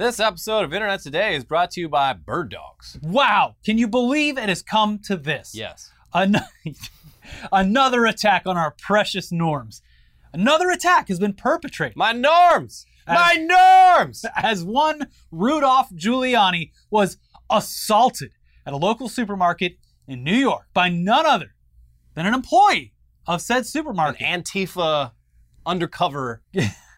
This episode of Internet Today is brought to you by Bird Dogs. Wow, can you believe it has come to this? Yes. An- Another attack on our precious norms. Another attack has been perpetrated My norms! My norms! as one Rudolph Giuliani was assaulted at a local supermarket in New York by none other than an employee of said supermarket. An supermarket. Antifa undercover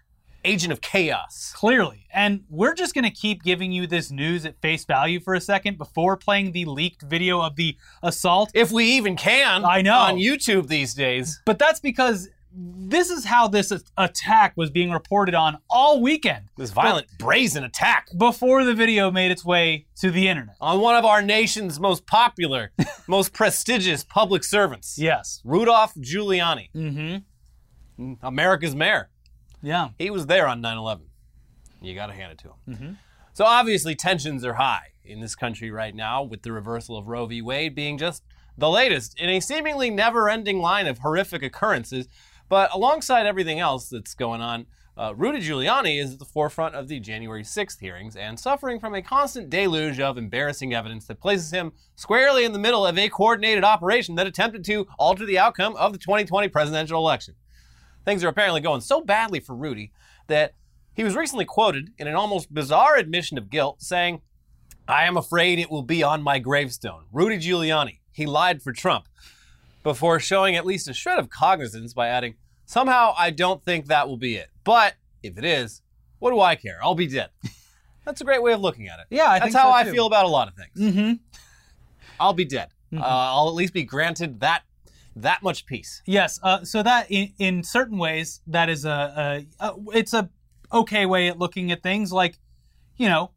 agent of chaos. Clearly. And we're just going to keep giving you this news at face value for a second before playing the leaked video of the assault. If we even can. I know. On YouTube these days. But that's because this is how this attack was being reported on all weekend This violent, brazen attack before the video made its way to the internet. on one of our nation's most popular, most prestigious public servants. Yes. Rudolph Giuliani, Mm-hmm. America's mayor. Yeah. He was there on 9 11. You got to hand it to him. Mhm. So obviously, tensions are high in this country right now, with the reversal of Roe v. Wade being just the latest in a seemingly never ending line of horrific occurrences. But alongside everything else that's going on, uh, Rudy Giuliani is at the forefront of the January 6th hearings and suffering from a constant deluge of embarrassing evidence that places him squarely in the middle of a coordinated operation that attempted to alter the outcome of the 2020 presidential election. Things are apparently going so badly for Rudy that he was recently quoted in an almost bizarre admission of guilt saying, I am afraid it will be on my gravestone. Rudy Giuliani, he lied for Trump, before showing at least a shred of cognizance by adding, Somehow I don't think that will be it. But if it is, what do I care? I'll be dead. That's a great way of looking at it. Yeah, I That's how so, I feel about a lot of things. Mm-hmm. I'll be dead. Uh, I'll at least be granted that that much peace. Yes. Uh, so that in, in certain ways, that is a, a, a it's a okay way at looking at things. Like, you know,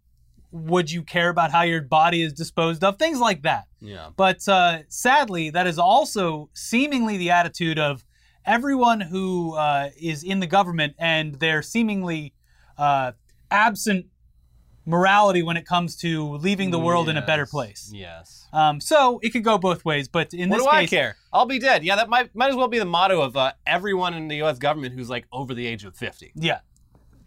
would you care about how your body is disposed of? Things like that. Yeah. But uh, sadly, that is also seemingly the attitude of everyone who uh, is in the government and their seemingly uh, absent morality when it comes to leaving the world in a better place. Yes. Um, so it could go both ways, but in What this do I case, care? I'll be dead. Yeah, that might might as well be the motto of uh, everyone in the U.S. government who's like over the age of fifty. Yeah,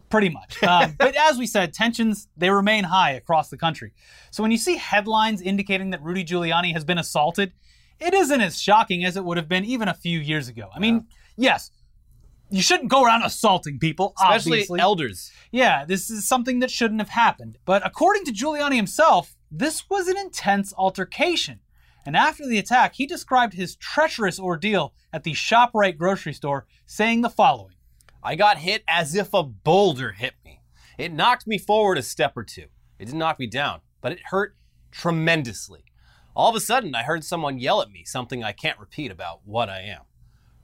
pretty much. Um, but as we said, tensions they remain high across the country. So when you see headlines indicating that Rudy Giuliani has been assaulted, it isn't as shocking as it would have been even a few years ago. I mean, yes, you shouldn't go around assaulting people, Especially obviously. elders. yeah, this is something that shouldn't have happened. But according to Giuliani himself, this was an intense altercation. And after the attack, he described his treacherous ordeal at the ShopRite grocery store, saying the following. I got hit as if a boulder hit me. It knocked me forward a step or two. It didn't knock me down, but it hurt tremendously. All of a sudden, I heard someone yell at me something I can't repeat about what I am.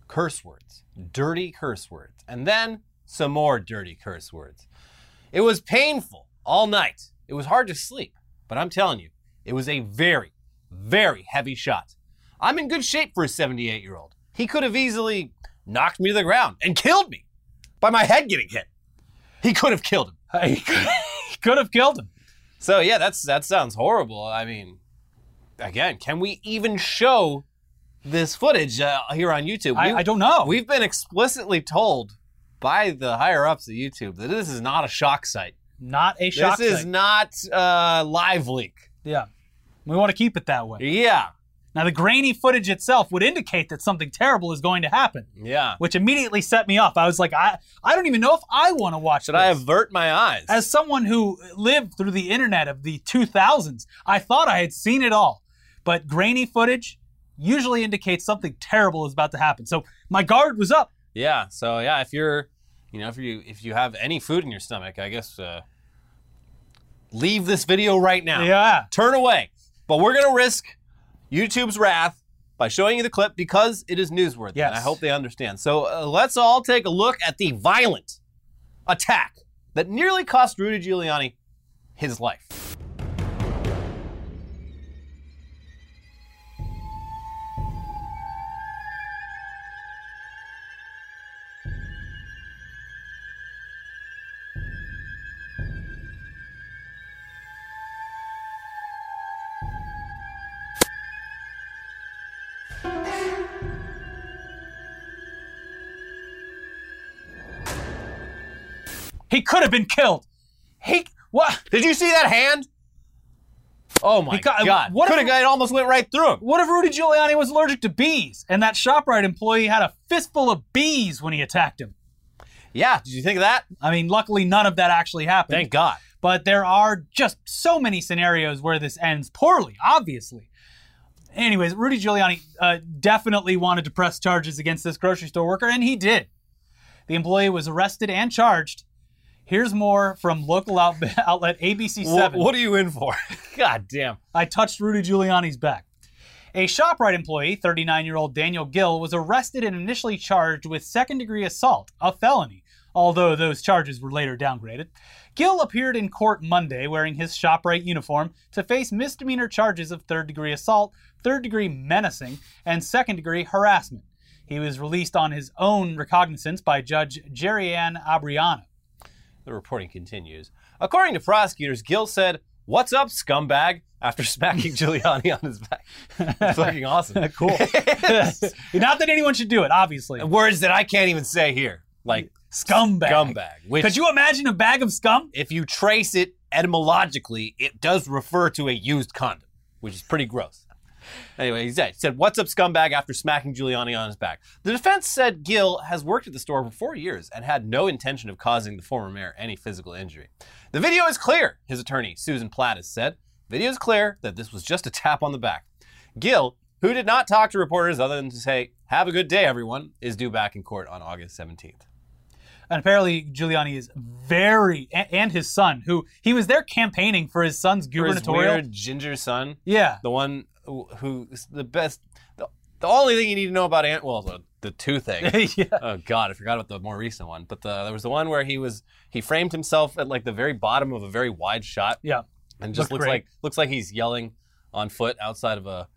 Curse words, dirty curse words, and then some more dirty curse words. It was painful all night. It was hard to sleep, but I'm telling you, it was a very, very heavy shot. I'm in good shape for a 78 year old. He could have easily knocked me to the ground and killed me by my head getting hit. He could have killed him. He could have killed him. So yeah, that's that sounds horrible. I mean, again, can we even show this footage uh, here on YouTube? I, We- I don't know. We've been explicitly told by the higher ups of YouTube that this is not a shock site. not a shock. this is site. not uh, live leak. yeah. We want to keep it that way. Yeah, Now, the grainy footage itself would indicate that something terrible is going to happen, yeah. which immediately set me off. I was like, I, I don't even know if I want to watch Should this. I avert my eyes? As someone who lived through the internet of the 2000s, I thought I had seen it all. But grainy footage usually indicates something terrible is about to happen. So my guard was up. Yeah. So yeah, if you're, you know, if you if you have any food in your stomach, I guess uh, leave this video right now. Yeah. Turn away. But we're gonna risk YouTube's wrath by showing you the clip because it is newsworthy. Yes. And I hope they understand. So uh, let's all take a look at the violent attack that nearly cost Rudy Giuliani his life. Could have been killed. He what? Did you see that hand? Oh my god! what Could if- have it almost went right through him. What if Rudy Giuliani was allergic to bees and that ShopRite employee had a fistful of bees when he attacked him? Yeah, did you think of that? I mean, luckily none of that actually happened. Thank God. but there are just so many scenarios where this ends poorly, obviously. Anyways, Rudy Giuliani uh, definitely wanted to press charges against this grocery store worker, and he did. The employee was arrested and charged. Here's more from local out- outlet ABC7. Wh- what are you in for? God damn. I touched Rudy Giuliani's back. A ShopRite employee, 39 year old Daniel Gill, was arrested and initially charged with second degree assault, a felony, although those charges were later downgraded. Gill appeared in court Monday wearing his ShopRite uniform to face misdemeanor charges of third degree assault, third degree menacing, and second degree harassment. He was released on his own recognizance by Judge Jerry Ann Abriano. The reporting continues. According to prosecutors, Gill said, What's up, scumbag? after smacking Giuliani on his back. It's fucking awesome. Cool. Not that anyone should do it, obviously. Words that I can't even say here. Like Scumbag. scumbag. Which, Could you imagine a bag of scum? if you trace it etymologically, it does refer to a used condom, which is pretty gross. Anyway, he said, he said, What's up, scumbag, after smacking Giuliani on his back? The defense said Gill has worked at the store for four years and had no intention of causing the former mayor any physical injury. The video is clear, his attorney, Susan Platt, has said. Video is clear that this was just a tap on the back. Gill, who did not talk to reporters other than to say, Have a good day, everyone, is due back in court on August 17th. And apparently Giuliani is very, and his son, who he was there campaigning for his son's For his gubernatorial. weird ginger son. Yeah. the one who, who is the best. The, the only thing you need to know about Ant, well, the, the two things. yeah. oh God, I forgot about the more recent one. But the, there was the one where he was he framed himself at like the very bottom of a very wide shot, Yeah. and just Looked looks great. like looks like he's yelling on foot outside of a.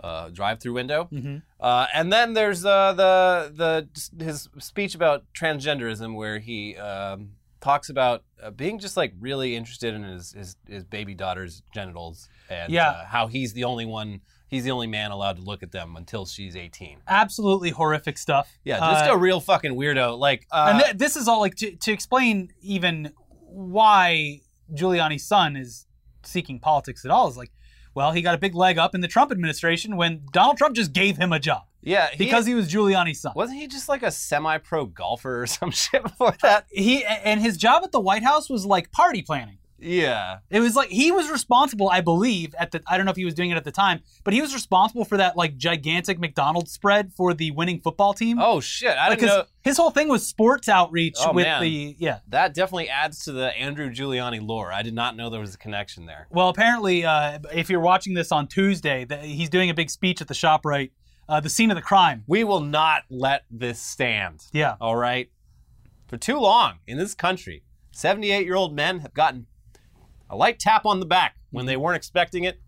Uh, drive-through window, Mhm. uh, and then there's uh, the the his speech about transgenderism, where he um, talks about uh, being just like really interested in his his, his baby daughter's genitals, and Yeah. uh, how he's the only one, he's the only man allowed to look at them until she's 18. Absolutely horrific stuff. Yeah, just Uh, a real fucking weirdo. Like, uh, and th- this is all like to, to explain even why Giuliani's son is seeking politics at all is like, well, he got a big leg up in the Trump administration when Donald Trump just gave him a job yeah, he, because he was Giuliani's son. wasn't he just like a semi-pro golfer or some shit before that? He and his job at the White House was like party planning. Yeah, It was like he was responsible, I believe, at the I don't know if he was doing it at the time, but he was responsible for that like gigantic McDonald's spread for the winning football team. Oh shit, I didn't because know. his whole thing was sports outreach Oh, with man. the yeah. That definitely adds to the Andrew Giuliani lore. I did not know there was a connection there. Well, apparently, uh, if you're watching this on Tuesday, that he's doing a big speech at the Shoprite, uh, the scene of the crime. We will not let this stand. Yeah, All right. For too long in this country, 78 year old men have gotten a light tap on the back when they weren't expecting it.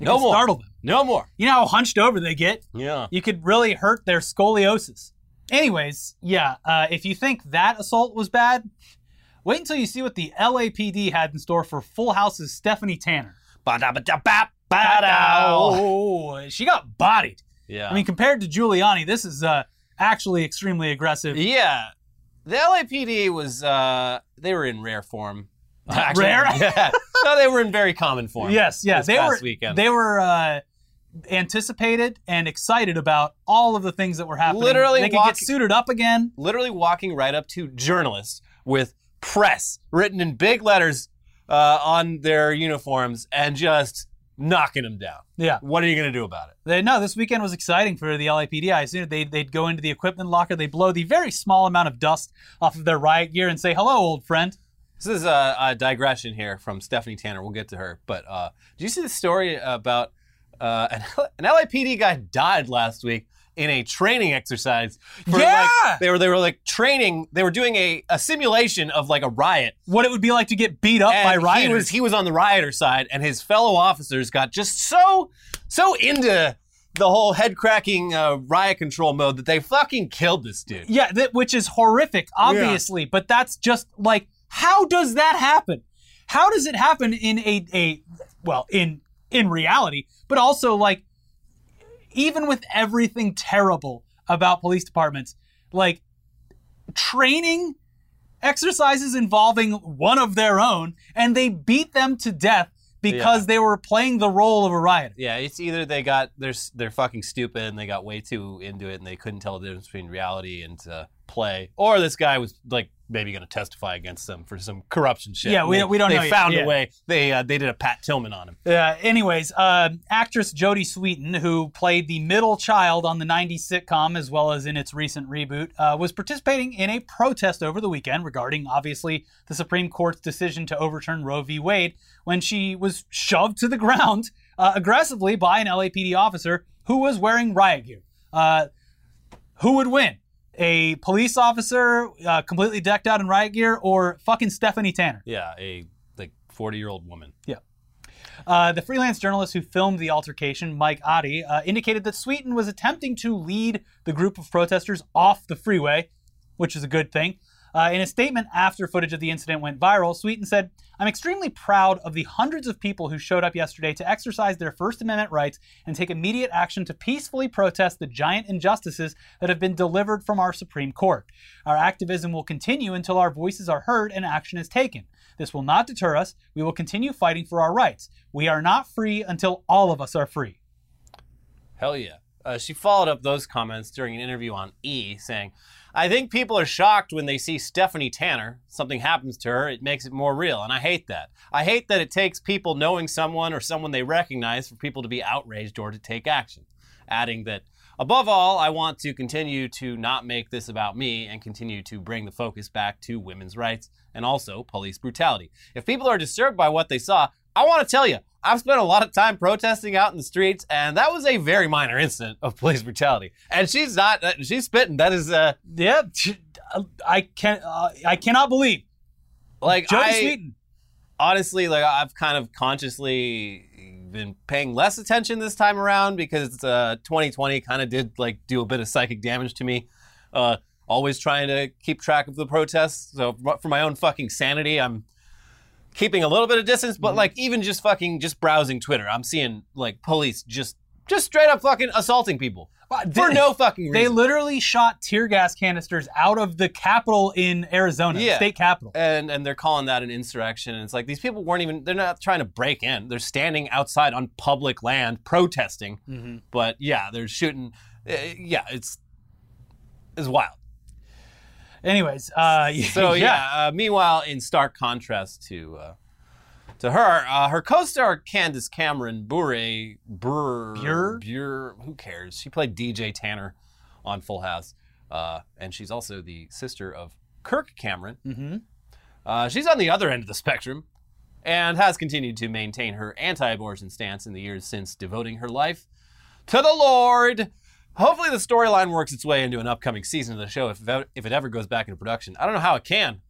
it No more. startle them. No more. You know how hunched over they get. Yeah. You could really hurt their scoliosis. Anyways, yeah, uh, if you think that assault was bad, wait until you see what the LAPD had in store for Full House's Stephanie Tanner. Ba-da-ba-da-bap, Oh, she got bodied. Yeah. I mean, compared to Giuliani, this is uh, actually extremely aggressive. yeah. The LAPD was, uh, they were in rare form. Rare? Yeah. No, they were in very common form. Yes, yeah, this they were weekend. they were uh, anticipated and excited about all of the things that were happening. Literally they could walk- get suited up again. literally walking right up to journalists with press written in big letters uh, on their uniforms and just knocking them down. Yeah, What are you going to do about it? they, no, this weekend was exciting for the LAPD. I assume they'd, they'd go into the equipment locker, they blow the very small amount of dust off of their riot gear and say, "Hello, old friend." This is a, a digression here from Stephanie Tanner. We'll get to her. But uh, did you see the story about uh, an, an LAPD guy died last week in a training exercise? For Yeah! Like, they were they were like training. They were doing a, a simulation of like a riot. What it would be like to get beat up by and rioters. He was he was on the rioter side, and his fellow officers got just so so into the whole head cracking uh, riot control mode that they fucking killed this dude. Yeah, that, which is horrific, obviously. But that's just like, how does that happen? How does it happen in a, a well, in in reality, but also like, even with everything terrible about police departments, like training exercises involving one of their own, and they beat them to death because Yeah. they were playing the role of a rioter. Yeah, it's either they got they're they're fucking stupid and they got way too into it and they couldn't tell the difference between reality and uh, play, or this guy was like maybe going to testify against them for some corruption shit. Yeah, we- they, we don't they know yet. found Yeah. a way. They uh, they did a Pat Tillman on him. Uh, anyways, uh, actress Jodie Sweetin, who played the middle child on the 90s sitcom as well as in its recent reboot, uh, was participating in a protest over the weekend regarding, obviously, the Supreme Court's decision to overturn Roe v. Wade when she was shoved to the ground uh, aggressively by an LAPD officer who was wearing riot gear. Uh, who would win? A police officer uh, completely decked out in riot gear or fucking Stephanie Tanner? Yeah, a like forty year old woman. Yeah. Uh, the freelance journalist who filmed the altercation, Mike Adi, uh, indicated that Sweetin was attempting to lead the group of protesters off the freeway, which is a good thing. Uh, in a statement after footage of the incident went viral, Sweetin said, I'm extremely proud of the hundreds of people who showed up yesterday to exercise their First Amendment rights and take immediate action to peacefully protest the giant injustices that have been delivered from our Supreme Court. Our activism will continue until our voices are heard and action is taken. This will not deter us. We will continue fighting for our rights. We are not free until all of us are free. Hell yeah. Uh, she followed up those comments during an interview on E, saying, I think people are shocked when they see Stephanie Tanner. Something happens to her, it makes it more real, and I hate that. I hate that it takes people knowing someone or someone they recognize for people to be outraged or to take action. Adding that, above all, I want to continue to not make this about me and continue to bring the focus back to women's rights and also police brutality. If people are disturbed by what they saw, I want to tell you, I've spent a lot of time protesting out in the streets, and that was a very minor incident of police brutality. And she's not, uh, she's spitting. That is, uh, Yeah, I can uh, I cannot believe like, Jodie I, Sweetin. honestly, like, I've kind of consciously been paying less attention this time around because uh, 2020 kind of did, like, do a bit of psychic damage to me. Uh, always trying to keep track of the protests. So, for my own fucking sanity, I'm keeping a little bit of distance, but like even just fucking just browsing Twitter, I'm seeing like police just just straight up fucking assaulting people for They- no fucking They literally shot tear gas canisters out of the Capitol in Arizona, Yeah. state capitol. and and they're calling that an insurrection, and it's like these people weren't even they're not trying to break in. They're standing outside on public land protesting. Mm-hmm. But yeah, they're shooting. Uh, yeah, it's it's wild. Anyways, uh, So yeah. uh, meanwhile, in stark contrast to uh, to her, uh, her co-star Candace Cameron Bure Bure Bure? Bure, who cares? She played DJ Tanner on Full House, uh, and she's also the sister of Kirk Cameron. hmm Uh, she's on the other end of the spectrum, and has continued to maintain her anti-abortion stance in the years since devoting her life to the Lord. Hopefully, the storyline works its way into an upcoming season of the show if, if it ever goes back into production. I don't know how it can.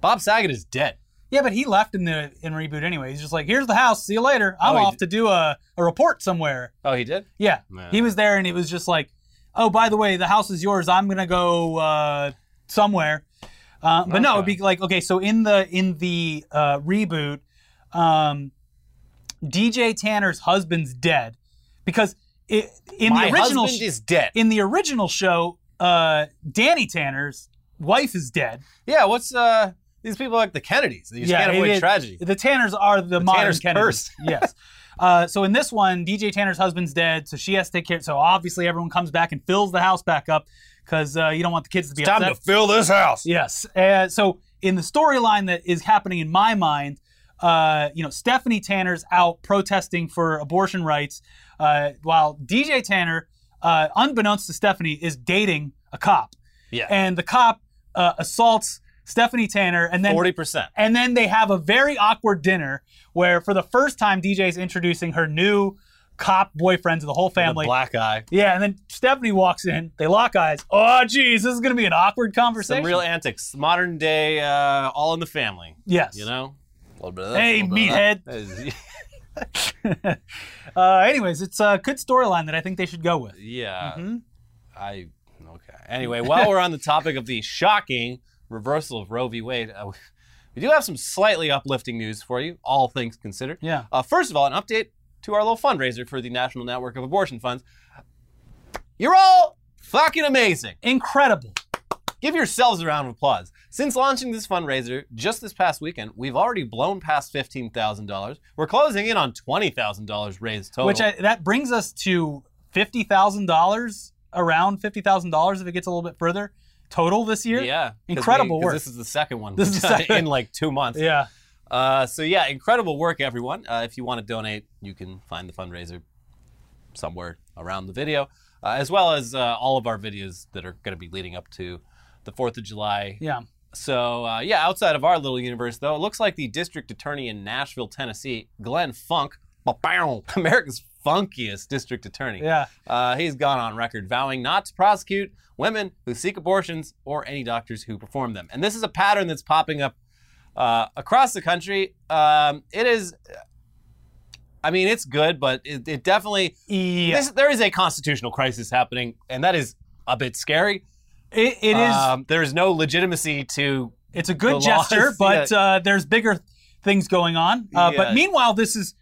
Bob Saget is dead. Yeah, but he left in the in reboot anyway. He's just like, here's the house. See you later. I'm Oh, he off to do a, a report somewhere. Oh, he did? Yeah. He was there and it was just like, oh, by the way, the house is yours. I'm gonna go uh, somewhere. Uh, but no, it'd Okay. be like okay. So in the in the uh, reboot, um, DJ Tanner's husband's dead because it, in My the original husband is dead. in the original show, uh, Danny Tanner's wife is dead. yeah, what's uh these people are like the Kennedys? They just can't avoid is- tragedy. The Tanners are the, modern Tanners Kennedys. cursed. yes. Uh, so in this one, DJ Tanner's husband's dead, so she has to take care. So obviously, everyone comes back and fills the house back up because uh, you don't want the kids to be Time upset. to fill this house. Yes. Uh, so in the storyline that is happening in my mind, uh, you know, Stephanie Tanner's out protesting for abortion rights, uh, while DJ Tanner, uh, unbeknownst to Stephanie, is dating a cop, Yeah, and the cop uh, assaults Stephanie Tanner, and then forty percent. and then they have a very awkward dinner where, for the first time, DJ is introducing her new cop boyfriend to the whole family. Black eye. yeah, and then Stephanie walks in. They lock eyes. Oh, geez, this is going to be an awkward conversation. Some real antics. Modern day, uh, all in the family. yes. You know, a little bit of this, Hey, a little bit of meathead. uh, anyways, it's a good storyline that I think they should go with. Yeah, Mhm. I okay. Anyway, while we're on the topic of the shocking reversal of Roe v. Wade, uh, we do have some slightly uplifting news for you, all things considered. Yeah. Uh, first of all, an update to our little fundraiser for the National Network of Abortion Funds. You're all fucking amazing. Incredible. Give yourselves a round of applause. Since launching this fundraiser just this past weekend, we've already blown past $15,000. We're closing in on $20,000 raised total. Which I, that brings us to fifty thousand dollars, around fifty thousand dollars if it gets a little bit further total this year. Yeah. Incredible we- work. This is the second one This is the second- in like two months. Yeah. Uh, so yeah, incredible work, everyone. Uh, if you want to donate, you can find the fundraiser somewhere around the video, uh, as well as uh, all of our videos that are going to be leading up to the Fourth of July. Yeah. So uh, yeah, outside of our little universe, though, it looks like the district attorney in Nashville, Tennessee, Glenn Funk, America's funkiest district attorney. Yeah. Uh, he's gone on record vowing not to prosecute women who seek abortions or any doctors who perform them. And this is a pattern that's popping up uh, across the country. Um, it is, I mean, it's good, but it, it definitely, Yeah. this, there is a constitutional crisis happening, and that is a bit scary. It, it is. Um, there is no legitimacy to. It's a good gesture, laws, but uh, there's bigger things going on. Uh, Yeah. But meanwhile, this is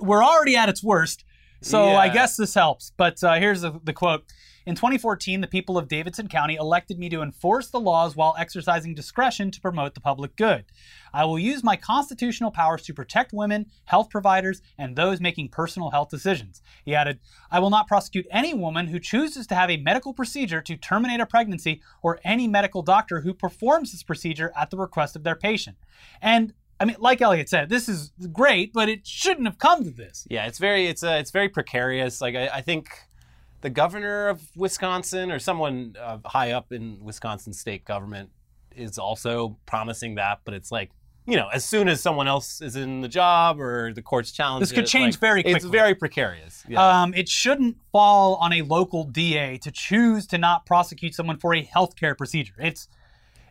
we're already at its worst, so I guess this helps. But uh, here's the, the quote. In 2014, the people of Davidson County elected me to enforce the laws while exercising discretion to promote the public good. I will use my constitutional powers to protect women, health providers, and those making personal health decisions. He added, I will not prosecute any woman who chooses to have a medical procedure to terminate a pregnancy or any medical doctor who performs this procedure at the request of their patient. And I mean, like Elliot said, this is great, but it shouldn't have come to this. Yeah, it's very, it's, uh, it's very precarious. Like, I, I think the governor of Wisconsin or someone uh, high up in Wisconsin state government is also promising that, but it's like, you know, as soon as someone else is in the job or the courts challenge This could it, change like, very quickly. It's very precarious. Yeah. Um, it shouldn't fall on a local DA to choose to not prosecute someone for a healthcare procedure. It's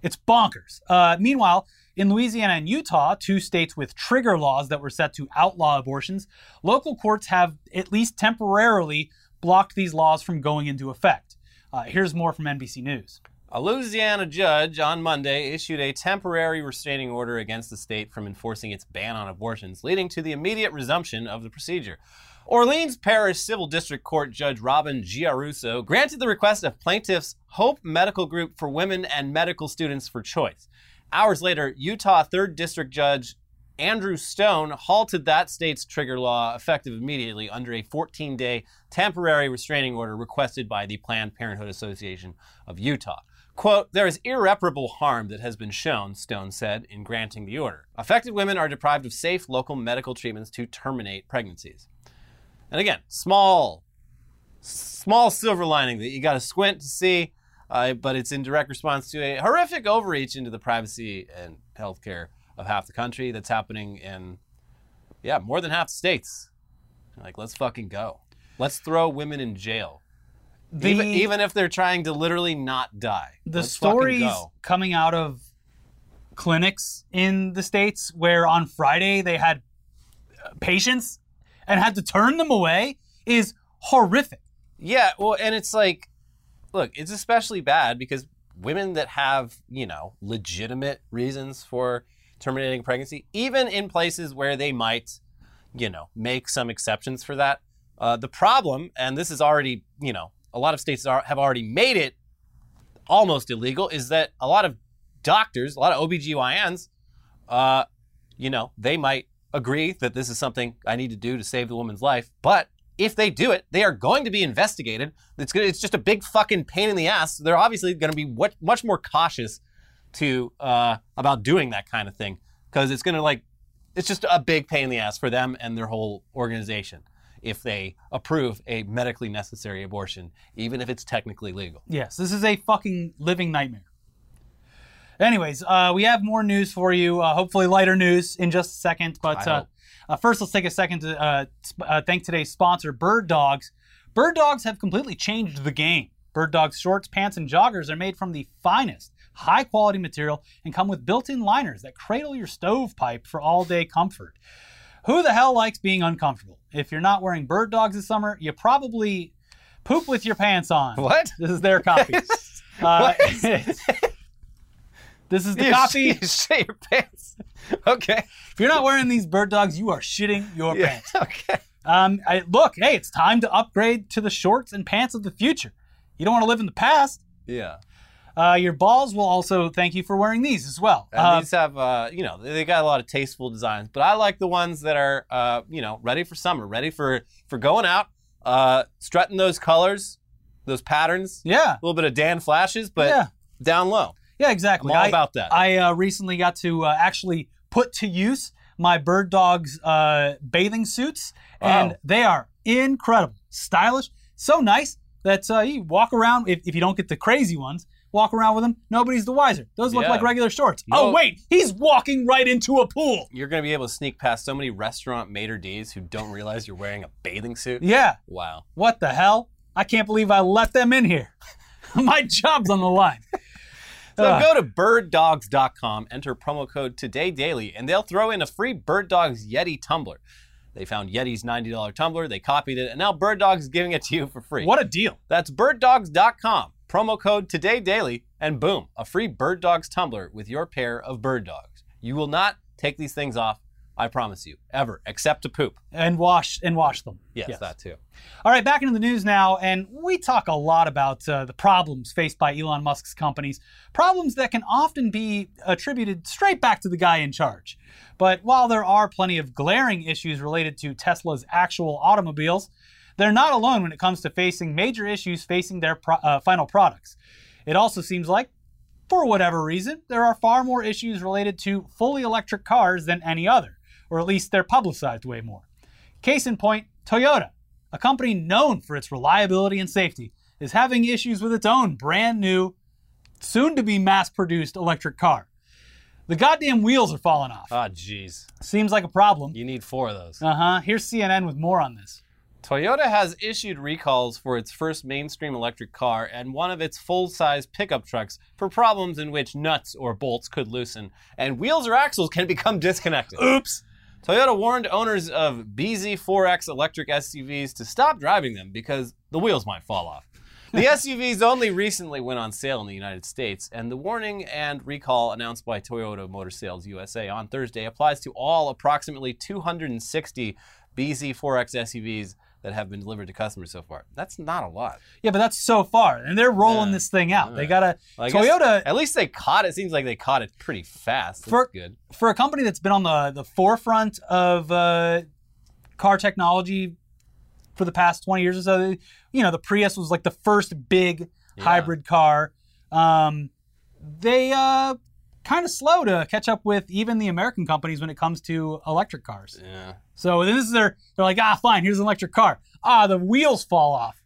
it's bonkers. Uh, meanwhile, in Louisiana and Utah, two states with trigger laws that were set to outlaw abortions, local courts have at least temporarily blocked these laws from going into effect. Uh, here's more from NBC News. A Louisiana judge on Monday issued a temporary restraining order against the state from enforcing its ban on abortions, leading to the immediate resumption of the procedure. Orleans Parish Civil District Court Judge Robin Giarusso granted the request of plaintiffs' Hope Medical Group for Women and Medical Students for Choice. Hours later, Utah 3rd District Judge Andrew Stone halted that state's trigger law effective immediately under a 14 day temporary restraining order requested by the Planned Parenthood Association of Utah. Quote, there is irreparable harm that has been shown, Stone said, in granting the order. Affected women are deprived of safe local medical treatments to terminate pregnancies. And again, small, small silver lining that you got to squint to see, uh, but it's in direct response to a horrific overreach into the privacy and healthcare of half the country that's happening in, yeah, more than half the states. Like, let's fucking go. Let's throw women in jail. The, even, even if they're trying to literally not die. the Let's stories coming out of clinics in the states where on Friday they had uh, patients and had to turn them away is horrific. Yeah, well, and it's like, look, it's especially bad because women that have, you know, legitimate reasons for terminating pregnancy, even in places where they might, you know, make some exceptions for that. Uh, the problem, and this is already, you know, a lot of states are, have already made it almost illegal, is that a lot of doctors, a lot of OBGYNs, uh, you know, they might agree that this is something I need to do to save the woman's life, but if they do it, they are going to be investigated. It's gonna, it's just a big fucking pain in the ass. They're obviously going to be what, much more cautious to uh, about doing that kind of thing because it's going to like it's just a big pain in the ass for them and their whole organization if they approve a medically necessary abortion, even if it's technically legal. Yes, this is a fucking living nightmare. Anyways, uh, we have more news for you. Uh, hopefully, lighter news in just a second. But uh, uh, first, let's take a second to uh, sp- uh, thank today's sponsor, Bird Dogs. Bird Dogs have completely changed the game. Bird Dogs shorts, pants, and joggers are made from the finest, high quality material and come with built in liners that cradle your stovepipe for all day comfort. Who the hell likes being uncomfortable? If you're not wearing Bird Dogs this summer, you probably poop with your pants on. What? This is their copy. Uh, this is the You copy. sh- you shit your pants. Okay. If you're not wearing these bird dogs, you are shitting your Yeah. pants. Okay. Um, I, look, hey, it's time to upgrade to the shorts and pants of the future. You don't want to live in the past. Yeah. Uh, your balls will also thank you for wearing these as well. Uh, these have, uh, you know, they got a lot of tasteful designs, but I like the ones that are, uh, you know, ready for summer, ready for for going out, uh, strutting those colors, those patterns. yeah, A little bit of Dan flashes, but yeah, down low. yeah, I'm exactly. all I, about that. I uh, recently got to uh, actually put to use my Bird Dogs uh, bathing suits, and they are incredible, stylish, so nice that uh, you walk around. If, if you don't get the crazy ones, walk around with them. Nobody's the wiser. Those look Yeah. like regular shorts. No. Oh wait, he's walking right into a pool. You're going to be able to sneak past so many restaurant maitre d's who don't realize you're wearing a bathing suit. Yeah, Wow. what the hell? I can't believe I let them in here. my job's on the line. So Ugh. go to birddogs.com, enter promo code Today Daily, and they'll throw in a free Bird Dogs Yeti tumbler. They found Yeti's $90 tumbler, they copied it, and now Bird Dogs is giving it to you for free. What a deal. That's birddogs.com, promo code Today Daily, and boom, a free Bird Dogs tumbler with your pair of Bird Dogs. You will not take these things off, I promise you, ever, except to poop. And wash and wash them. Yes, that too. All right, back into the news now, and we talk a lot about uh, the problems faced by Elon Musk's companies, problems that can often be attributed straight back to the guy in charge. But while there are plenty of glaring issues related to Tesla's actual automobiles, they're not alone when it comes to facing major issues facing their pro- uh, final products. It also seems like, for whatever reason, there are far more issues related to fully electric cars than any other, or at least they're publicized way more. Case in point, Toyota, a company known for its reliability and safety, is having issues with its own brand new, soon to be mass produced electric car. The goddamn wheels are falling off. Ah, jeez. Seems like a problem. You need four of those. Uh huh. Here's CNN with more on this. Toyota has issued recalls for its first mainstream electric car and one of its full size pickup trucks for problems in which nuts or bolts could loosen and wheels or axles can become disconnected. Oops. Toyota warned owners of BZ4X electric SUVs to stop driving them because the wheels might fall off. The SUVs only recently went on sale in the United States, and the warning and recall announced by Toyota Motor Sales USA on Thursday applies to all approximately 260 BZ4X SUVs that have been delivered to customers so far. That's not a lot. Yeah, but that's so far, and they're rolling Yeah. this thing out. They Yeah. gotta I guess Toyota At least they caught it. Seems like they caught it pretty fast. That's For- good. for a company that's been on the the forefront of uh, car technology for the past 20 years or so. You know, the Prius was like the first big Yeah. hybrid car. Um, they uh, kind of slow to catch up with even the American companies when it comes to electric cars. Yeah. So this is their they're like, ah, fine, here's an electric car. Ah, the wheels fall off.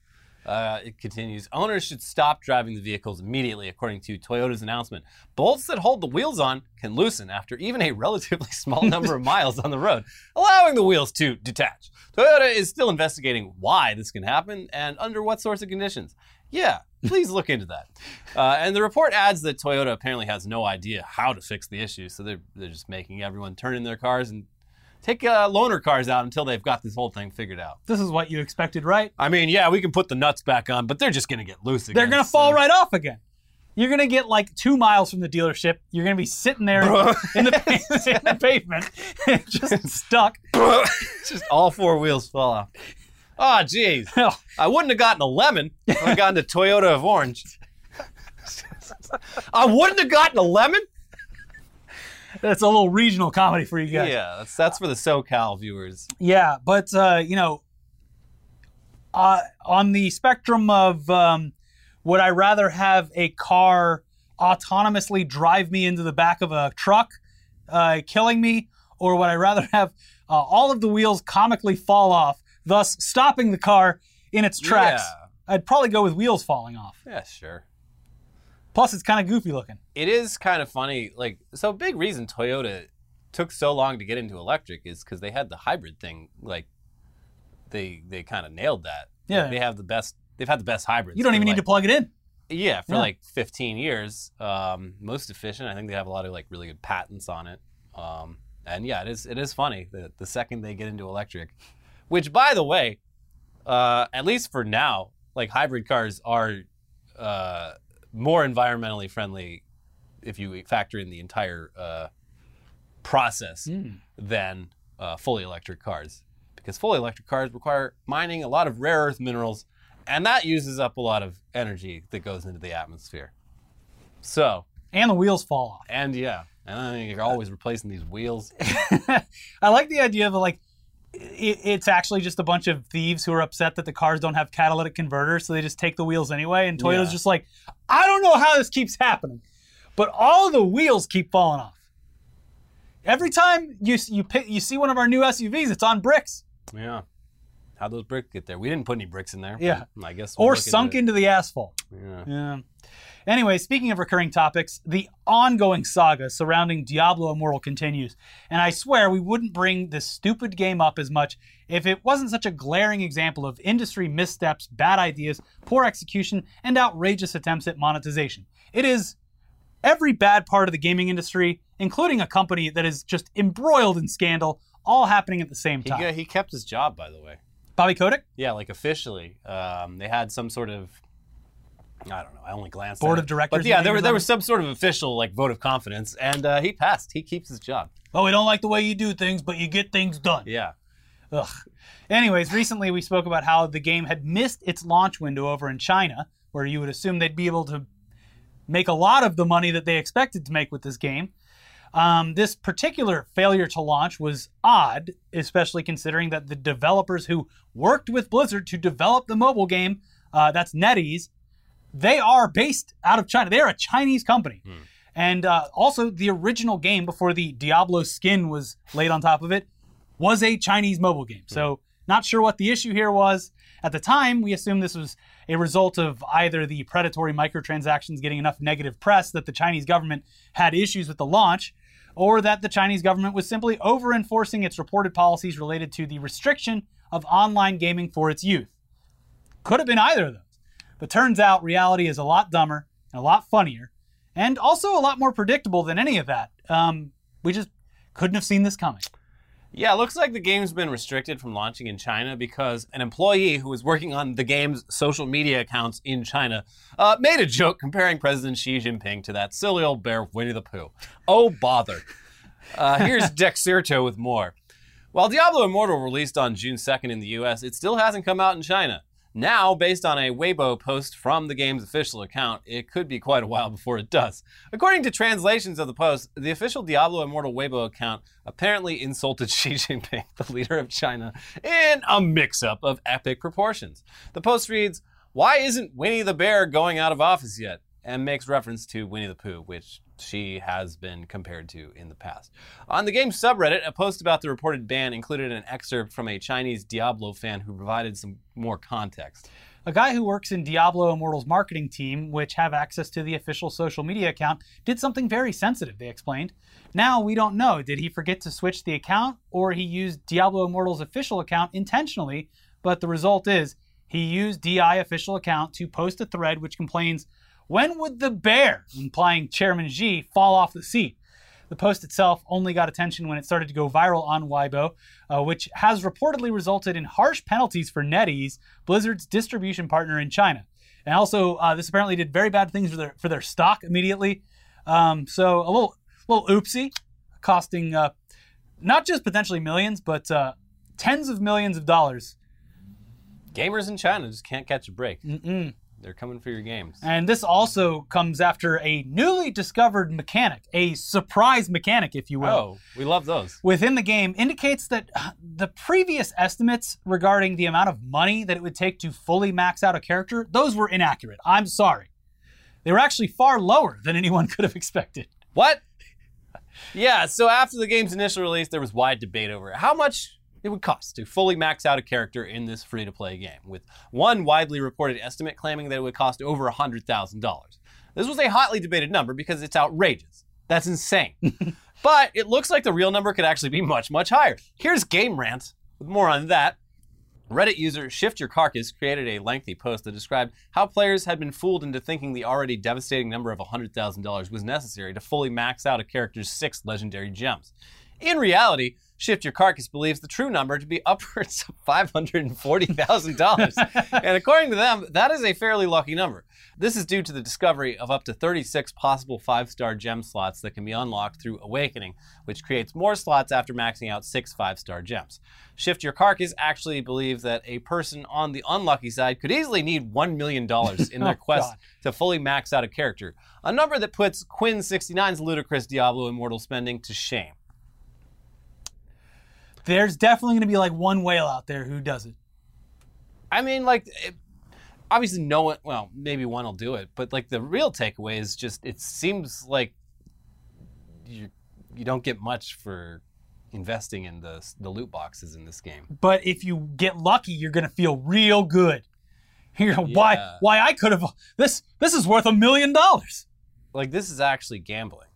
Uh, it continues. Owners should stop driving the vehicles immediately, according to Toyota's announcement. Bolts that hold the wheels on can loosen after even a relatively small number of miles on the road, allowing the wheels to detach. Toyota is still investigating why this can happen and under what sorts of conditions. Yeah, please look into that. Uh, and the report adds that Toyota apparently has no idea how to fix the issue, so they're, they're just making everyone turn in their cars and take uh, loaner cars out until they've got this whole thing figured out. This is what you expected, right? I mean, yeah, we can put the nuts back on, but they're just going to get loose again. They're gonna fall so- right off again. You're gonna get like two miles from the dealership. You're gonna be sitting there in the, in the pavement, just stuck. just all four wheels fall off. Oh, jeez. I wouldn't have gotten a lemon if I'd gotten a Toyota of orange. I wouldn't have gotten a lemon? That's a little regional comedy for you guys. Yeah, that's, that's for the SoCal viewers. Yeah, but uh, you know, uh, on the spectrum of um, would I rather have a car autonomously drive me into the back of a truck, uh, killing me, or would I rather have uh, all of the wheels comically fall off, thus stopping the car in its tracks? Yeah. I'd probably go with wheels falling off. Yeah, sure. Plus, it's kind of goofy looking. It is kind of funny. Like, so big reason Toyota took so long to get into electric is because they had the hybrid thing. Like, they they kind of nailed that. Like, Yeah. they have the best. They've had the best hybrids. You don't even need to plug it in. Yeah, for Yeah. like 15 years. Um, most efficient. I think they have a lot of like really good patents on it. Um, and yeah, it is it is funny that the second they get into electric, which by the way, uh, at least for now, like hybrid cars are uh, more environmentally friendly if you factor in the entire uh, process than uh, fully electric cars. Because fully electric cars require mining a lot of rare earth minerals, and that uses up a lot of energy that goes into the atmosphere. So, And the wheels fall off. and yeah, and I think you're always replacing these wheels. I like the idea of like it's actually just a bunch of thieves who are upset that the cars don't have catalytic converters, so they just take the wheels anyway. And Toyota's Yeah. just like, I don't know how this keeps happening, but all the wheels keep falling off. Every time you you pick, you see one of our new SUVs, it's on bricks Yeah. How'd those bricks get there? We didn't put any bricks in there. Yeah. I guess. we'll or into sunk it. into the asphalt. Yeah. Yeah. Anyway, speaking of recurring topics, the ongoing saga surrounding Diablo Immortal continues. And I swear we wouldn't bring this stupid game up as much if it wasn't such a glaring example of industry missteps, bad ideas, poor execution, and outrageous attempts at monetization. It is every bad part of the gaming industry, including a company that is just embroiled in scandal, all happening at the same He, time. got- he kept his job, by the way. Bobby Kotick, Yeah, like officially, um, they had some sort of. I don't know. I only glanced. Board at of directors But yeah, there, were, there was some sort of official like vote of confidence, and uh, he passed. He keeps his job. oh, we don't like the way you do things, but you get things done. Yeah. Ugh. Anyways, recently we spoke about how the game had missed its launch window over in China, where you would assume they'd be able to make a lot of the money that they expected to make with this game. Um, this particular failure to launch was odd, especially considering that the developers who worked with Blizzard to develop the mobile game, uh, that's NetEase, they are based out of China. They are a Chinese company. And uh, also, the original game before the Diablo skin was laid on top of it was a Chinese mobile game. So, not sure what the issue here was. At the time, we assumed this was a result of either the predatory microtransactions getting enough negative press that the Chinese government had issues with the launch, or that the Chinese government was simply over enforcing its reported policies related to the restriction of online gaming for its youth. Could have been either of those. But turns out reality is a lot dumber and a lot funnier, and also a lot more predictable than any of that. Um, we just couldn't have seen this coming. Yeah, it looks like the game's been restricted from launching in China because an employee who was working on the game's social media accounts in China uh, made a joke comparing President Xi Jinping to that silly old bear Winnie the Pooh. Oh, bother. Uh, here's Dexerto with more. While Diablo Immortal released on June 2nd in the US, it still hasn't come out in China. Now, based on a Weibo post from the game's official account, it could be quite a while before it does. According to translations of the post, the official Diablo Immortal Weibo account apparently insulted Xi Jinping, the leader of China, in a mix up of epic proportions. The post reads, Why isn't Winnie the Bear going out of office yet? and makes reference to Winnie the Pooh, which Xi has been compared to in the past. On the game's subreddit, a post about the reported ban included an excerpt from a Chinese Diablo fan who provided some more context. A guy who works in Diablo Immortal's marketing team, which have access to the official social media account, did something very sensitive, they explained. Now we don't know. Did he forget to switch the account or he used Diablo Immortal's official account intentionally? But the result is he used DI official account to post a thread which complains, When would the bear, implying Chairman Xi, fall off the seat? The post itself only got attention when it started to go viral on Weibo, uh, which has reportedly resulted in harsh penalties for NetEase, Blizzard's distribution partner in China. And also, uh, this apparently did very bad things for their for their stock immediately. Um, so a little little oopsie, costing uh, not just potentially millions, but uh, tens of millions of dollars. Gamers in China just can't catch a break. Mm-mm. They're coming for your games. And this also comes after a newly discovered mechanic, a surprise mechanic, if you will. Oh, we love those. within the game indicates that uh, the previous estimates regarding the amount of money that it would take to fully max out a character, those were inaccurate. I'm sorry. They were actually far lower than anyone could have expected. What? Yeah, so after the game's initial release, there was wide debate over it. how much it would cost to fully max out a character in this free to play game, with one widely reported estimate claiming that it would cost over $100,000. This was a hotly debated number because it's outrageous. That's insane. but it looks like the real number could actually be much, much higher. Here's Game Rant with more on that. Reddit user Shift Your Carcass created a lengthy post that described how players had been fooled into thinking the already devastating number of $100,000 was necessary to fully max out a character's six legendary gems. In reality, Shift Your Carcass believes the true number to be upwards of $540,000. and according to them, that is a fairly lucky number. This is due to the discovery of up to 36 possible five star gem slots that can be unlocked through Awakening, which creates more slots after maxing out six five star gems. Shift Your Carcass actually believes that a person on the unlucky side could easily need $1 million in their Oh, quest God. to fully max out a character, a number that puts Quinn69's ludicrous Diablo Immortal spending to shame. There's definitely going to be like one whale out there who does it. I mean, like, it, obviously, no one, well, maybe one will do it, but like the real takeaway is just it seems like you, you don't get much for investing in the, the loot boxes in this game. But if you get lucky, you're going to feel real good. You know, Yeah. why? Why I could have this? This is worth a million dollars. Like, this is actually gambling.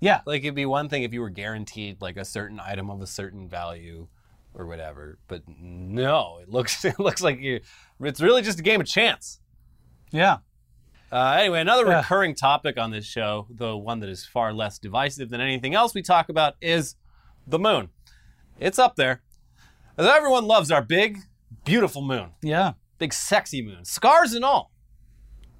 Yeah, Like, it'd be one thing if you were guaranteed like a certain item of a certain value or whatever, but no, it looks it looks like you. It's really just a game of chance. yeah. Uh, anyway, another Yeah. recurring topic on this show, the one that is far less divisive than anything else we talk about, is the moon. It's up there. As everyone loves our big, beautiful moon, Yeah. big, sexy moon, scars and all.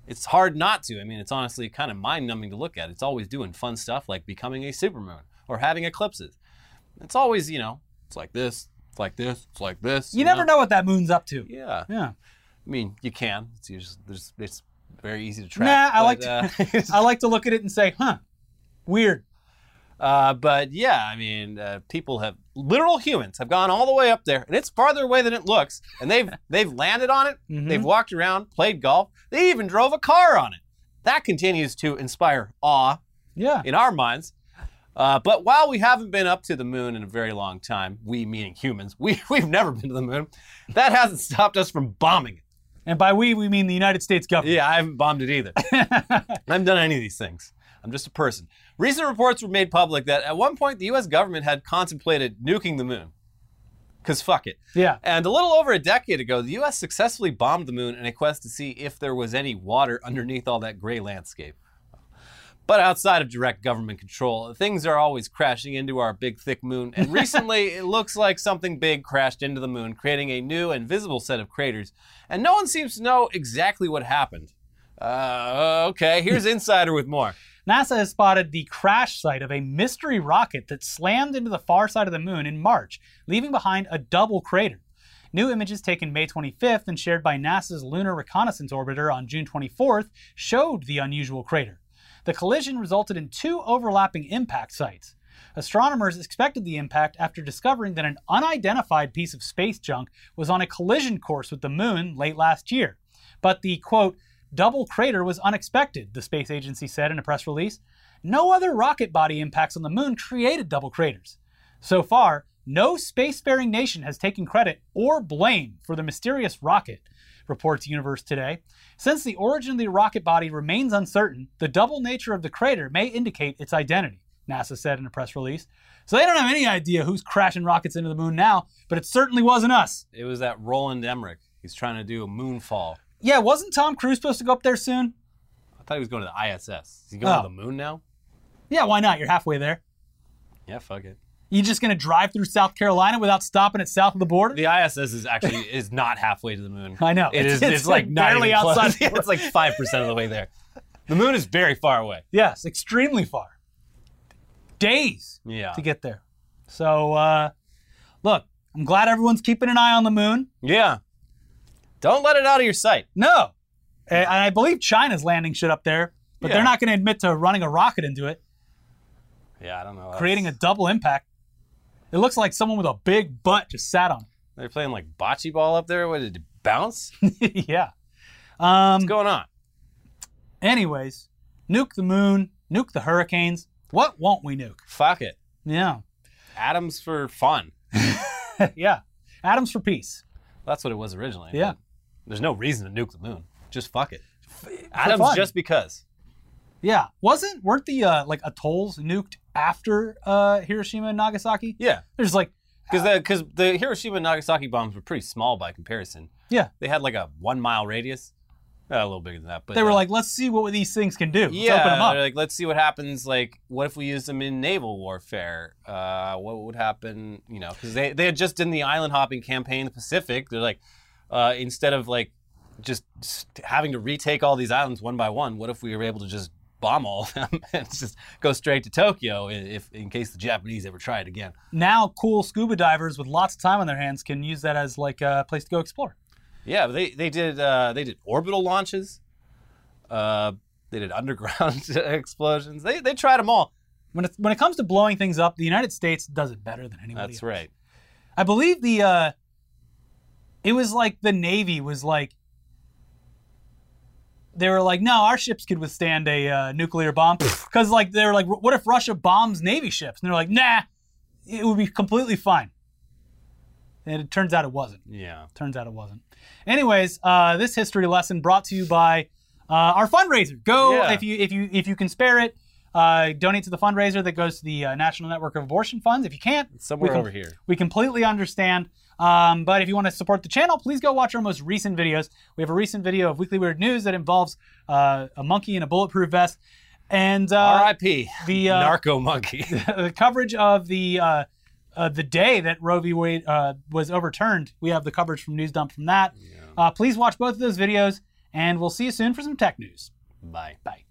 It's hard not to. I mean, it's honestly kind of mind numbing to look at. It's always doing fun stuff like becoming a supermoon or having eclipses. It's always, you know, it's like this, it's like this, it's like this. You never know what that moon's up to. Yeah. Yeah. I mean, you can. It's usually, there's, it's very easy to track. Nah, I like to, uh, I like to look at it and say, huh, weird. Uh, but yeah, I mean, uh, people have literal humans have gone all the way up there, and it's farther away than it looks. And they've they've landed on it. Mhm. They've walked around, played golf. They even drove a car on it. That continues to inspire awe Yeah. in our minds. Uh, but while we haven't been up to the moon in a very long time, we meaning humans, we we've never been to the moon. That hasn't stopped us from bombing it. And by we, we mean the United States government. Yeah, I haven't bombed it either. I haven't done any of these things. I'm just a person. Recent reports were made public that at one point the U.S. government had contemplated nuking the moon. Because fuck it. Yeah. And a little over a decade ago, the U.S. successfully bombed the moon in a quest to see if there was any water underneath all that gray landscape. But outside of direct government control, things are always crashing into our big, thick moon. And recently, it looks like something big crashed into the moon, creating a new and visible set of craters. And no one seems to know exactly what happened. Uh, okay, here's Insider with more. NASA has spotted the crash site of a mystery rocket that slammed into the far side of the moon in March, leaving behind a double crater. New images taken May 25th and shared by NASA's Lunar Reconnaissance Orbiter on June 24th showed the unusual crater. The collision resulted in two overlapping impact sites. Astronomers expected the impact after discovering that an unidentified piece of space junk was on a collision course with the moon late last year. But the quote, double crater was unexpected, the space agency said in a press release. No other rocket body impacts on the moon created double craters. So far, no spacefaring nation has taken credit or blame for the mysterious rocket, reports Universe Today. Since the origin of the rocket body remains uncertain, the double nature of the crater may indicate its identity, NASA said in a press release. So they don't have any idea who's crashing rockets into the moon now, but it certainly wasn't us. It was that Roland Emmerich. He's trying to do a moonfall. Yeah, wasn't Tom Cruise supposed to go up there soon? I thought he was going to the ISS. Is he going Oh. to the moon now? Yeah, why not? You're halfway there. Yeah, fuck it. You just gonna drive through South Carolina without stopping at south of the border? The ISS is actually is not halfway to the moon. I know. It is. It's- like, like not barely even close. outside the Yeah, it's like five percent of the way there. The moon is very far away. yes, extremely far. Days Yeah. to get there. So, uh, look, I'm glad everyone's keeping an eye on the moon. Yeah. Don't let it out of your sight. No, and I believe China's landing shit up there, but Yeah. they're not going to admit to running a rocket into it, Yeah, I don't know. creating a double impact. It looks like someone with a big butt just sat on They're playing like bocce ball up there. What did it bounce? yeah. Um, What's going on? anyways, nuke the moon, nuke the hurricanes. What won't we nuke? Fuck it. Yeah. Atoms for fun. yeah. Atoms for peace. That's what it was originally. Yeah. There's no reason to nuke the moon. Just fuck it. Adams fun. just because. Yeah. Wasn't weren't the uh, like atolls nuked after uh, Hiroshima and Nagasaki? Yeah. There's like Because the, 'cause the Hiroshima and Nagasaki bombs were pretty small by comparison. yeah. They had like a one mile radius. a little bigger than that, but They were uh, like, let's see what these things can do. Let's yeah, open them up. they're like let's see what happens. Like, what if we use them in naval warfare? Uh, what would happen? You know, because they they had just done the island hopping campaign in the Pacific. They're like, uh, instead of like just having to retake all these islands one by one, what if we were able to just bomb all of them and just go straight to Tokyo if in case the Japanese ever try it again? now, cool scuba divers with lots of time on their hands can use that as like a place to go explore. Yeah, they they did uh, they did orbital launches. Uh, they did underground explosions. They they tried them all. When it, when it comes to blowing things up, the United States does it better than anybody That's else. right. I believe the uh it was like the Navy was like they were like, no, our ships could withstand a uh, nuclear bomb because like they were like, what if Russia bombs Navy ships? And they're like, nah, it would be completely fine. And it turns out it wasn't. Yeah. Turns out it wasn't. Anyways, uh, this history lesson brought to you by uh, our fundraiser. Go Yeah. if you if you if you can spare it. Uh, donate to the fundraiser that goes to the uh, National Network of Abortion Funds. If you can't, Somewhere we can- over here. we completely understand. Um, but if you want to support the channel, please go watch our most recent videos. We have a recent video of Weekly Weird News that involves uh, a monkey in a bulletproof vest, and uh, R.I.P. the, uh, narco monkey. the coverage of the uh, uh, the day that Roe v. Wade uh, was overturned. We have the coverage from News Dump from that. Uh, please watch both of those videos, and we'll see you soon for some tech news. Bye. Bye.